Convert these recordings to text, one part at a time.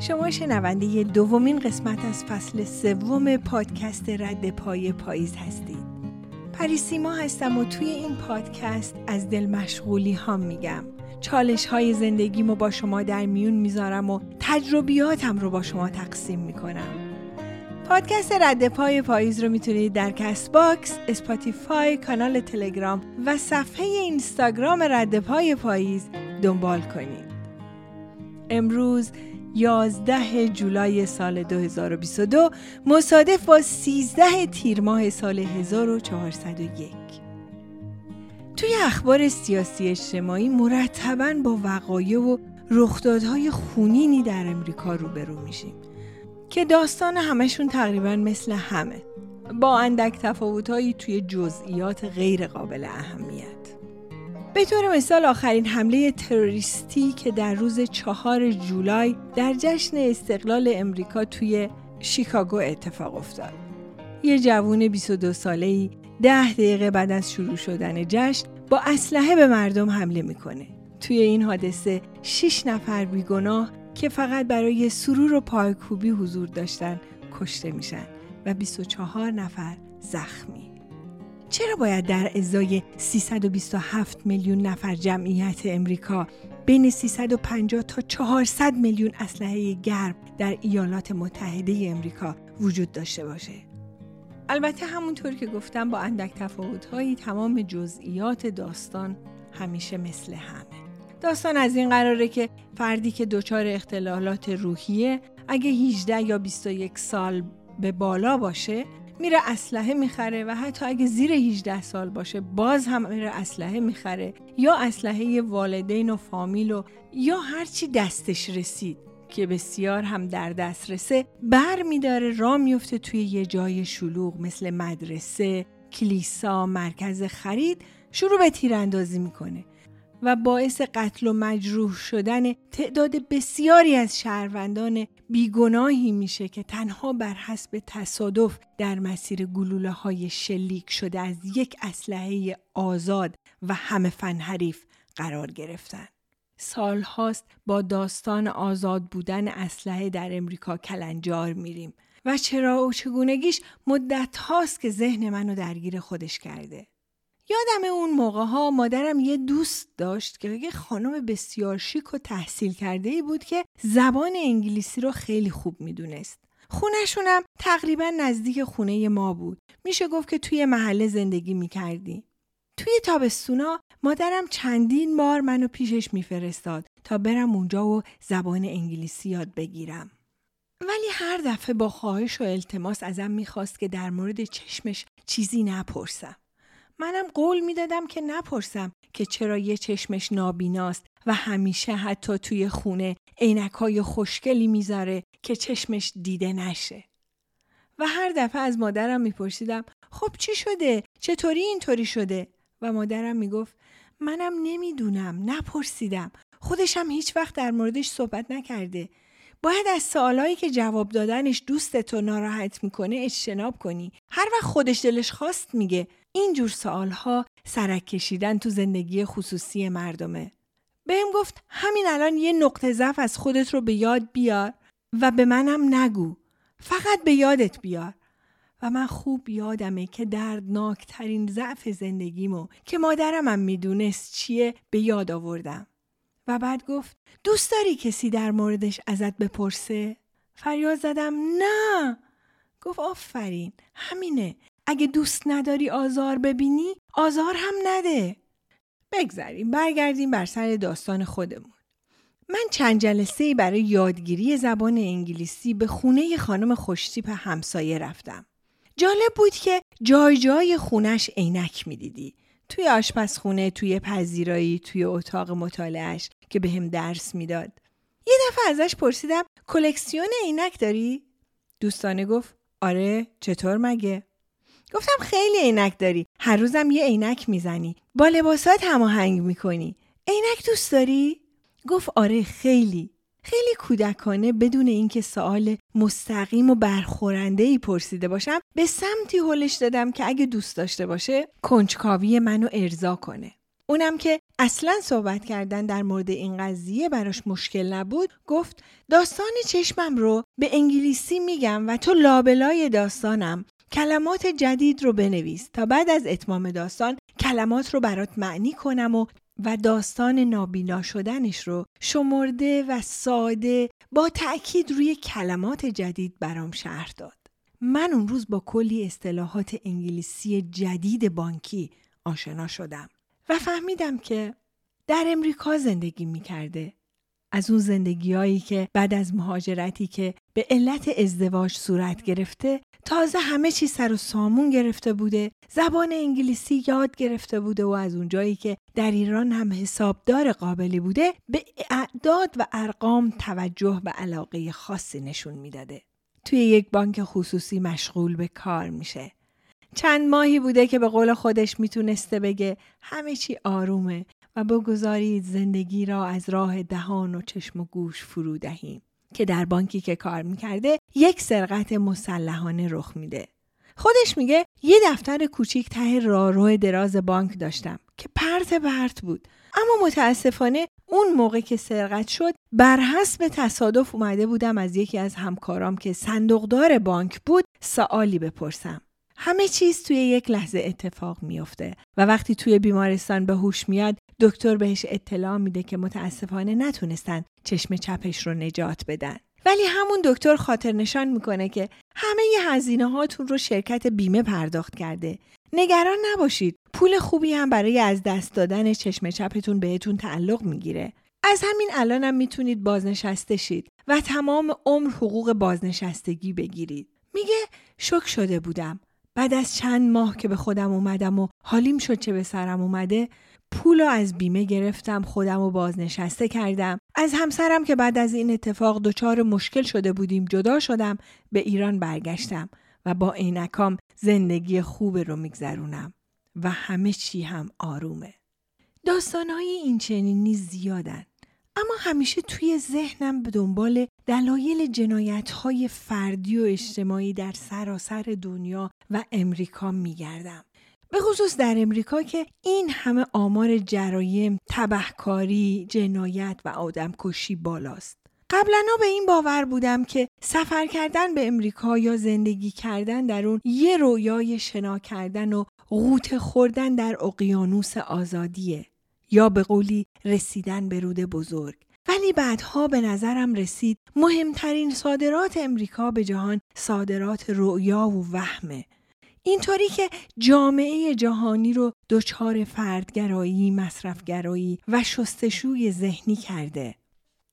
شما شنونده دومین قسمت از فصل سوم پادکست رد پای پاییز هستید. پریسیما هستم و توی این پادکست از دل مشغولی ها میگم. چالش های زندگیمو با شما در میون می‌ذارم و تجربیاتم رو با شما تقسیم می‌کنم. پادکست رد پای پاییز رو می‌تونید در Castbox، Spotify، کانال تلگرام و صفحه اینستاگرام رد پای پاییز دنبال کنید. امروز 11 جولای سال 2022 مصادف با 13 تیر ماه سال 1401 توی اخبار سیاسی اجتماعی مرتبا با وقایع و رخدادهای خونینی در امریکا روبرو میشیم که داستان همشون تقریبا مثل همه با اندک تفاوتهایی توی جزئیات غیر قابل اهمیت. به طور مثال آخرین حمله تروریستی که در روز چهار جولای در جشن استقلال امریکا توی شیکاگو اتفاق افتاد. یه جوون 22 ساله‌ای ده دقیقه بعد از شروع شدن جشن با اسلحه به مردم حمله می‌کنه. توی این حادثه 6 نفر بیگناه که فقط برای سرور و پایکوبی حضور داشتن کشته میشن و 24 نفر زخمی. چرا باید در ازای 327 میلیون نفر جمعیت امریکا بین 350 تا 400 میلیون اسلحه گرم در ایالات متحده امریکا وجود داشته باشه؟ البته همونطور که گفتم با اندک تفاوتهایی تمام جزئیات داستان همیشه مثل همه. داستان از این قراره که فردی که دچار اختلالات روحیه اگه 18 یا 21 سال به بالا باشه میره اسلحه می‌خره و حتی اگه زیر 18 سال باشه باز هم میره اسلحه می‌خره. یا اسلحه والدین و فامیل و یا هرچی دستش رسید که بسیار هم در دست رسه بر میداره را میفته توی یه جای شلوغ مثل مدرسه، کلیسا، مرکز خرید شروع به تیراندازی می‌کنه. و باعث قتل و مجروح شدن تعداد بسیاری از شهروندان بیگناهی میشه که تنها بر حسب تصادف در مسیر گلوله های شلیک شده از یک اسلحه آزاد و همه فنحریف قرار گرفتن. سالهاست با داستان آزاد بودن اسلحه در امریکا کلنجار میریم و چرا و چگونگیش مدت هاست که ذهن منو درگیر خودش کرده. یادم اون موقع ها مادرم یه دوست داشت که یه خانم بسیار شیک و تحصیل کرده ای بود که زبان انگلیسی رو خیلی خوب می‌دونست. خونشونم تقریبا نزدیک خونه ما بود. میشه گفت که توی محله زندگی می‌کردی. توی تابستونا مادرم چندین بار منو پیشش میفرستاد تا برم اونجا و زبان انگلیسی یاد بگیرم. ولی هر دفعه با خواهش و التماس ازم می‌خواست که در مورد چشمش چیزی نپرسم. منم قول می‌دادم که نپرسم که چرا یه چشمش نابیناست و همیشه حتی توی خونه عینک های خوشگلی می‌ذاره که چشمش دیده نشه. و هر دفعه از مادرم میپرسیدم خب چی شده؟ چطوری اینطوری شده؟ و مادرم می‌گفت منم نمی‌دونم نپرسیدم خودشم هیچ وقت در موردش صحبت نکرده باید از سوالایی که جواب دادنش دوستتو ناراحت می‌کنه اجتناب کنی هر وقت خودش دلش خواست میگه اینجور سوالها سرک کشیدن تو زندگی خصوصی مردمه. بهم گفت همین الان یه نقطه ضعف از خودت رو به یاد بیار و به منم نگو. فقط به یادت بیار. و من خوب یادمه که دردناکترین ضعف زندگیمو که مادرم هم می‌دونست چیه به یاد آوردم. و بعد گفت دوست داری کسی در موردش ازت بپرسه؟ فریاد زدم نه گفت آفرین همینه اگه دوست نداری آزار ببینی آزار هم نده. بگذریم برگردیم بر سر داستان خودمون. من چند جلسه برای یادگیری زبان انگلیسی به خونه خانم خوشتیپ همسایه رفتم. جالب بود که جای جای خونش عینک می‌دیدی. توی آشپزخونه توی پذیرایی توی اتاق مطالعهش که به هم درس می‌داد. یه دفعه ازش پرسیدم کلکسیون عینک داری؟ دوستانه گفت آره چطور مگه؟ گفتم خیلی عینک داری. هر روزم یه عینک می‌زنی. با لباسات هماهنگ می‌کنی. عینک دوست داری؟ گفت آره خیلی. خیلی کودکانه بدون اینکه سوال مستقیم و برخورنده ای پرسیده باشم به سمتی هلش دادم که اگه دوست داشته باشه کنجکاوی منو ارضا کنه. اونم که اصلا صحبت کردن در مورد این قضیه براش مشکل نبود گفت داستان چشمم رو به انگلیسی میگم و تو لابلای داستانم. کلمات جدید رو بنویس تا بعد از اتمام داستان کلمات رو برات معنی کنم و و داستان نابینا شدنش رو شمرده و ساده با تأکید روی کلمات جدید برام شهر داد. من اون روز با کلی اصطلاحات انگلیسی جدید بانکی آشنا شدم و فهمیدم که در امریکا زندگی می کرده. از اون زندگیهایی که بعد از مهاجرتی که به علت ازدواج صورت گرفته تازه همه چی سر و سامون گرفته بوده زبان انگلیسی یاد گرفته بوده و از اونجایی که در ایران هم حسابدار قابلی بوده به اعداد و ارقام توجه و علاقه خاصی نشون می‌داده. توی یک بانک خصوصی مشغول به کار میشه. چند ماهی بوده که به قول خودش می‌تونسته بگه همه چی آرومه و بگذارید زندگی را از راه دهان و چشم و گوش فرو دهیم که در بانکی که کار می‌کرده یک سرقت مسلحانه رخ میده. خودش میگه یه دفتر کوچیک ته راهرو دراز بانک داشتم که پرت پرت بود اما متاسفانه اون موقع که سرقت شد بر حسب تصادف اومده بودم از یکی از همکارام که صندوقدار بانک بود سوالی بپرسم همه چیز توی یک لحظه اتفاق میافته و وقتی توی بیمارستان به هوش میاد دکتر بهش اطلاع میده که متاسفانه نتونستن چشم چپش رو نجات بدن. ولی همون دکتر خاطر نشان می‌کنه که همه ی هزینه هاتون رو شرکت بیمه پرداخت کرده. نگران نباشید پول خوبی هم برای از دست دادن چشم چپتون بهتون تعلق می‌گیره. از همین الانم می‌تونید بازنشسته شید و تمام عمر حقوق بازنشستگی بگیرید. میگه شک شده بودم. بعد از چند ماه که به خودم اومدم و حالیم شد چه به سرم اومده پول از بیمه گرفتم خودم و بازنشسته کردم. از همسرم که بعد از این اتفاق دچار مشکل شده بودیم جدا شدم به ایران برگشتم و با عینکام زندگی خوب رو میگذرونم و همه چی هم آرومه. داستانهای این چنینی زیادن. اما همیشه توی ذهنم به دنبال دلایل جنایت های فردی و اجتماعی در سراسر دنیا و امریکا میگردم. به خصوص در امریکا که این همه آمار جرایم، تبهکاری، جنایت و آدمکشی بالاست. قبلا به این باور بودم که سفر کردن به امریکا یا زندگی کردن در اون یه رویای شنا کردن و غوطه خوردن در اقیانوس آزادیه یا به قولی رسیدن به رود بزرگ ولی بعدها به نظرم رسید مهمترین صادرات امریکا به جهان صادرات رؤیا و وهمه اینطوری که جامعه جهانی رو دچار فردگرایی، مصرفگرایی و شستشوی ذهنی کرده.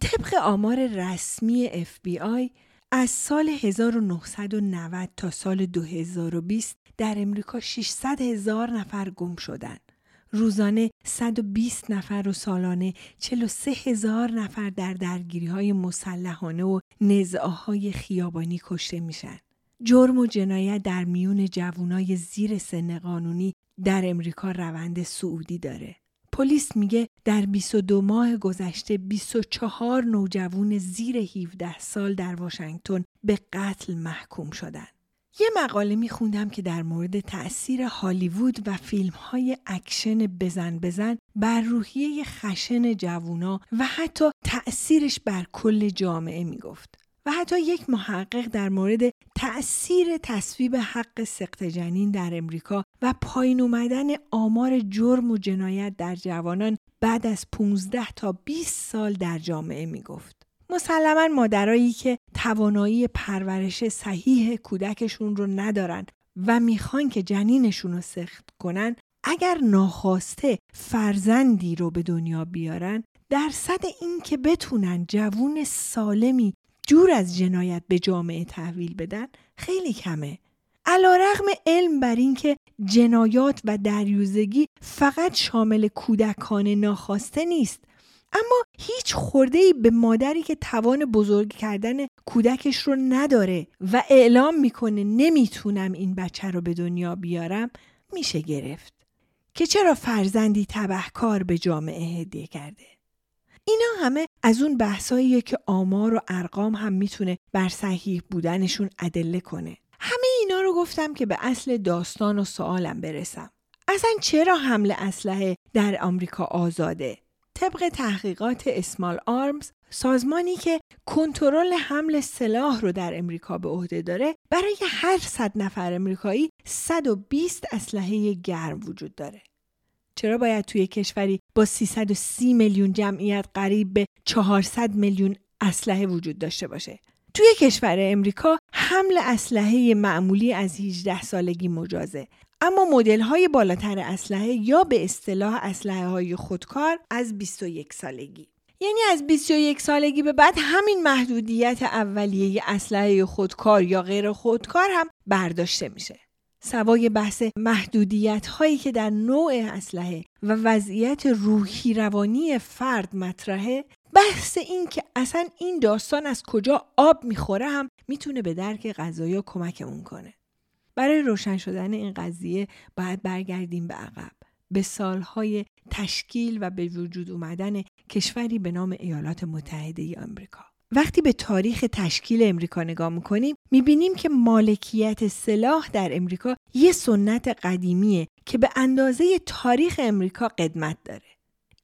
طبق آمار رسمی FBI از سال 1990 تا سال 2020 در امریکا 600 هزار نفر گم شدند. روزانه 120 نفر و سالانه 43 هزار نفر در درگیری های مسلحانه و نزاع های خیابانی کشته میشن. جرم و جنایت در میون جوانای زیر سن قانونی در امریکا روند سعودی داره. پلیس میگه در 22 ماه گذشته 24 نوجوان زیر 17 سال در واشنگتن به قتل محکوم شدن. یه مقاله میخوندم که در مورد تأثیر هالیوود و فیلم های اکشن بزن بزن بر روحیه خشن جوونا و حتی تأثیرش بر کل جامعه می‌گفت. و حتی یک محقق در مورد تأثیر تصویب حق سقط جنین در امریکا و پایین اومدن آمار جرم و جنایت در جوانان بعد از 15 تا 20 سال در جامعه می‌گفت. مسلما مادرایی که توانایی پرورش صحیح کودکشون رو ندارن و می‌خوان که جنینشون رو سخت کنن اگر ناخواسته فرزندی رو به دنیا بیارن درصد این که بتونن جوون سالمی جور از جنایت به جامعه تحویل بدن خیلی کمه. علا رغم علم بر اینکه جنایات و دریوزگی فقط شامل کودکان ناخواسته نیست اما هیچ خورده ای به مادری که توان بزرگ کردن کودکش رو نداره و اعلام می‌کنه نمی‌تونم این بچه رو به دنیا بیارم میشه گرفت. که چرا فرزندی تبهکار به جامعه هدیه کرده؟ اینا همه از اون بحثاییه که آمار و ارقام هم می‌تونه بر صحیح بودنشون ادله کنه. همه اینا رو گفتم که به اصل داستان و سوالم برسم. اصلا چرا حمل اسلحه در آمریکا آزاده؟ طبق تحقیقات اسمال آرمز سازمانی که کنترل حمل سلاح رو در امریکا به عهده داره برای هر صد نفر امریکایی 120 اسلحه گرم وجود داره. چرا باید توی کشوری با 330 میلیون جمعیت قریب به 400 میلیون اسلحه وجود داشته باشه؟ توی کشور امریکا حمل اسلحه معمولی از 18 سالگی مجازه. اما مدل های بالاتر اسلحه یا به اصطلاح اسلحه های خودکار از 21 سالگی. یعنی از 21 سالگی به بعد همین محدودیت اولیه اسلحه خودکار یا غیر خودکار هم برداشته میشه. سوای بحث محدودیت هایی که در نوع اسلحه و وضعیت روحی روانی فرد مطرحه بحث این که اصلا این داستان از کجا آب می‌خوره هم می‌تونه به درک قضایا کمکمون کنه. برای روشن شدن این قضیه باید برگردیم به عقب به سالهای تشکیل و به وجود اومدن کشوری به نام ایالات متحده ای آمریکا وقتی به تاریخ تشکیل امریکا نگاه می‌کنیم می‌بینیم که مالکیت سلاح در امریکا یه سنت قدیمیه که به اندازه تاریخ امریکا قدمت داره.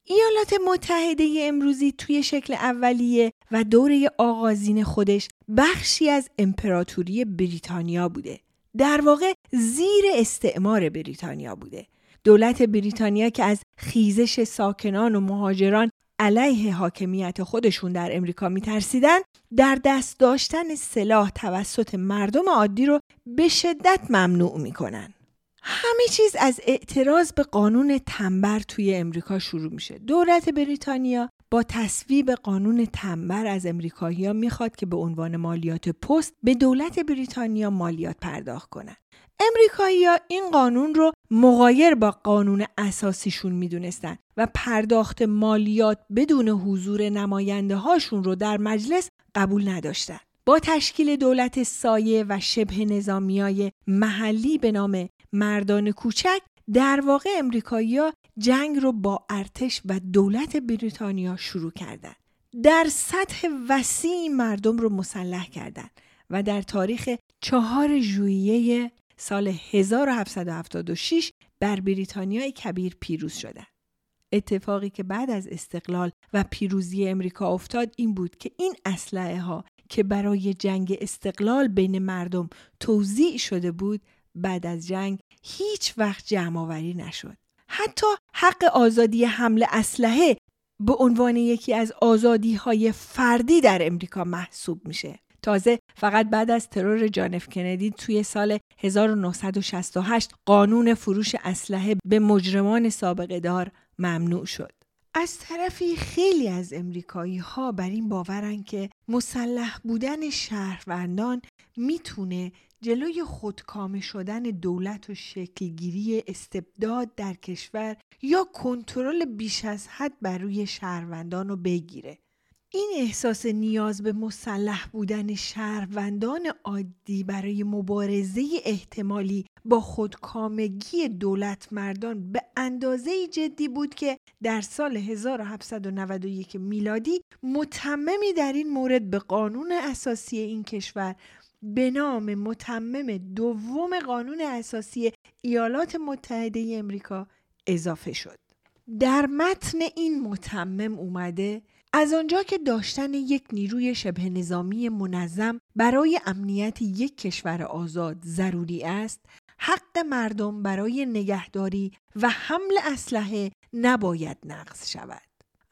ایالات متحده امروزی توی شکل اولیه و دوره آغازین خودش بخشی از امپراتوری بریتانیا بوده. در واقع زیر استعمار بریتانیا بوده. دولت بریتانیا که از خیزش ساکنان و مهاجران علیه حاکمیت خودشون در امریکا میترسیدن در دست داشتن سلاح توسط مردم عادی رو به شدت ممنوع می‌کنن. همه چیز از اعتراض به قانون تنبر توی امریکا شروع میشه. دولت بریتانیا با تصویب قانون تنبر از امریکایی ها می‌خواد که به عنوان مالیات پست به دولت بریتانیا مالیات پرداخت کنند. امریکایی ها این قانون رو مغایر با قانون اساسیشون می‌دونستن و پرداخت مالیات بدون حضور نماینده هاشون رو در مجلس قبول نداشتن. با تشکیل دولت سایه و شبه نظامی محلی به نام مردان کوچک در واقع امریکایی جنگ رو با ارتش و دولت بریتانیا شروع کردند. در سطح وسیع مردم رو مسلح کردند و در تاریخ چهار ژوئیه سال 1776 بر بریتانیای کبیر پیروز شدند. اتفاقی که بعد از استقلال و پیروزی امریکا افتاد این بود که این اسلحه ها که برای جنگ استقلال بین مردم توضیع شده بود بعد از جنگ هیچ وقت جمع آوری نشد. حتی حق آزادی حمل اسلحه به عنوان یکی از آزادی های فردی در امریکا محسوب میشه. تازه فقط بعد از ترور جانف کندی توی سال 1968 قانون فروش اسلحه به مجرمان سابقه دار ممنوع شد. از طرفی خیلی از امریکایی ها بر این باورن که مسلح بودن شهروندان می‌تونه جلوی خودکامه شدن دولت و شکلگیری استبداد در کشور یا کنترل بیش از حد بر روی شهروندان رو بگیره. این احساس نیاز به مسلح بودن شهروندان عادی برای مبارزه احتمالی با خودکامگی دولت مردان به اندازه جدی بود که در سال 1791 میلادی متممی در این مورد به قانون اساسی این کشور به نام متمم دوم قانون اساسی ایالات متحده امریکا اضافه شد. در متن این متمم اومده از آنجا که داشتن یک نیروی شبه نظامی منظم برای امنیت یک کشور آزاد ضروری است حق مردم برای نگهداری و حمل اسلحه نباید نقض شود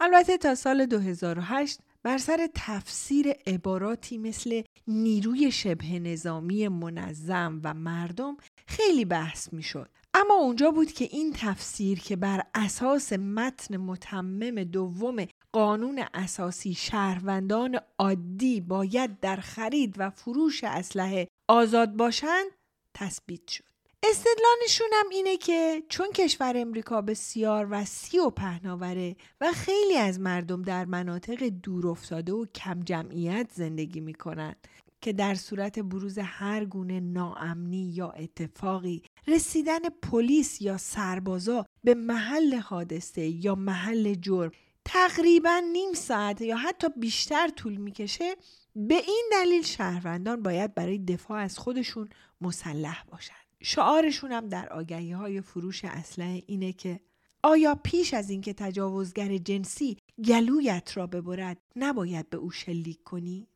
البته تا سال 2008 بر سر تفسیر عباراتی مثل نیروی شبه نظامی منظم و مردم خیلی بحث می شد. اما اونجا بود که این تفسیر که بر اساس متن متمم دوم قانون اساسی شهروندان عادی باید در خرید و فروش اسلحه آزاد باشند تثبیت شد. استدلالشون هم اینه که چون کشور امریکا بسیار وسیع و پهناوره و خیلی از مردم در مناطق دور افتاده و کم جمعیت زندگی می‌کنن که در صورت بروز هر گونه ناامنی یا اتفاقی رسیدن پلیس یا سربازا به محل حادثه یا محل جرم تقریبا نیم ساعت یا حتی بیشتر طول می‌کشه به این دلیل شهروندان باید برای دفاع از خودشون مسلح باشند شعارشون هم در آگهی های فروش اسلحه اینه که آیا پیش از اینکه تجاوزگر جنسی گلویت را ببرد نباید به او شلیک کنی؟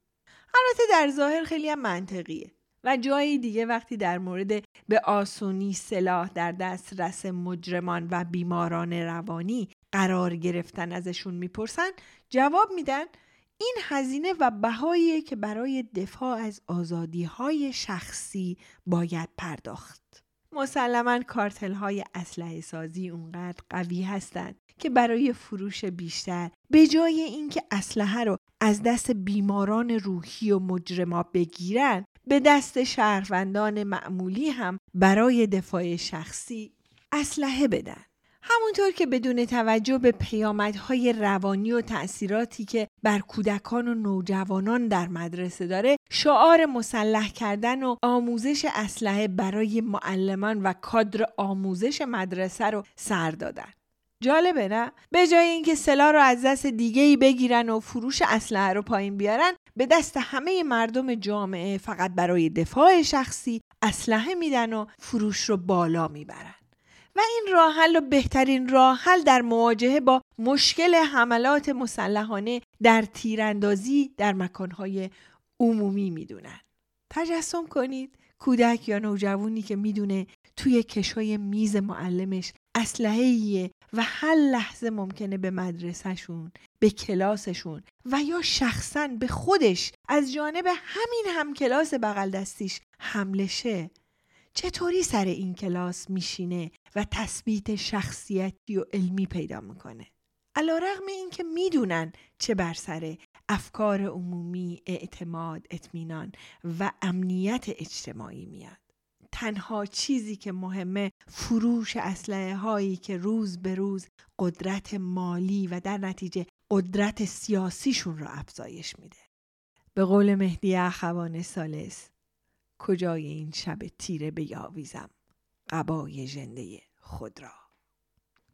البته در ظاهر خیلی هم منطقیه و جایی دیگه وقتی در مورد به آسونی سلاح در دسترس مجرمان و بیماران روانی قرار گرفتن ازشون می‌پرسن جواب میدن این هزینه و بهایی که برای دفاع از آزادی های شخصی باید پرداخت. مسلما کارتل های اسلحه سازی اونقدر قوی هستند که برای فروش بیشتر به جای اینکه اسلحه رو از دست بیماران روحی و مجرما بگیرن به دست شهروندان معمولی هم برای دفاع شخصی اسلحه بدن. همونطور که بدون توجه به پیامدهای روانی و تأثیراتی که بر کودکان و نوجوانان در مدرسه داره شعار مسلح کردن و آموزش اسلحه برای معلمان و کادر آموزش مدرسه رو سر دادن. جالبه نه؟ به جای اینکه سلاح رو از دست دیگه ای بگیرن و فروش اسلحه رو پایین بیارن به دست همه مردم جامعه فقط برای دفاع شخصی اسلحه میدن و فروش رو بالا می‌برن. و این راه حل و بهترین راه حل در مواجهه با مشکل حملات مسلحانه در تیراندازی در مکانهای عمومی می‌دونن. تجسم کنید کودک یا نوجوانی که می‌دونه توی کشوی میز معلمش اسلحه و هر لحظه ممکنه به مدرسهشون به کلاسشون و یا شخصا به خودش از جانب همین هم کلاس بغل دستیش حمله شه. چطوری سر این کلاس میشینه و تثبیت شخصیتی و علمی پیدا می‌کنه؟ علا رغم این که می‌دونن چه بر سر افکار عمومی اعتماد اطمینان و امنیت اجتماعی میاد. تنها چیزی که مهمه فروش اسلحه هایی که روز به روز قدرت مالی و در نتیجه قدرت سیاسیشون را افزایش میده. به قول مهدی اخوان سالس کجای این شب تیره بیاویزم؟ قبای ژنده خود را.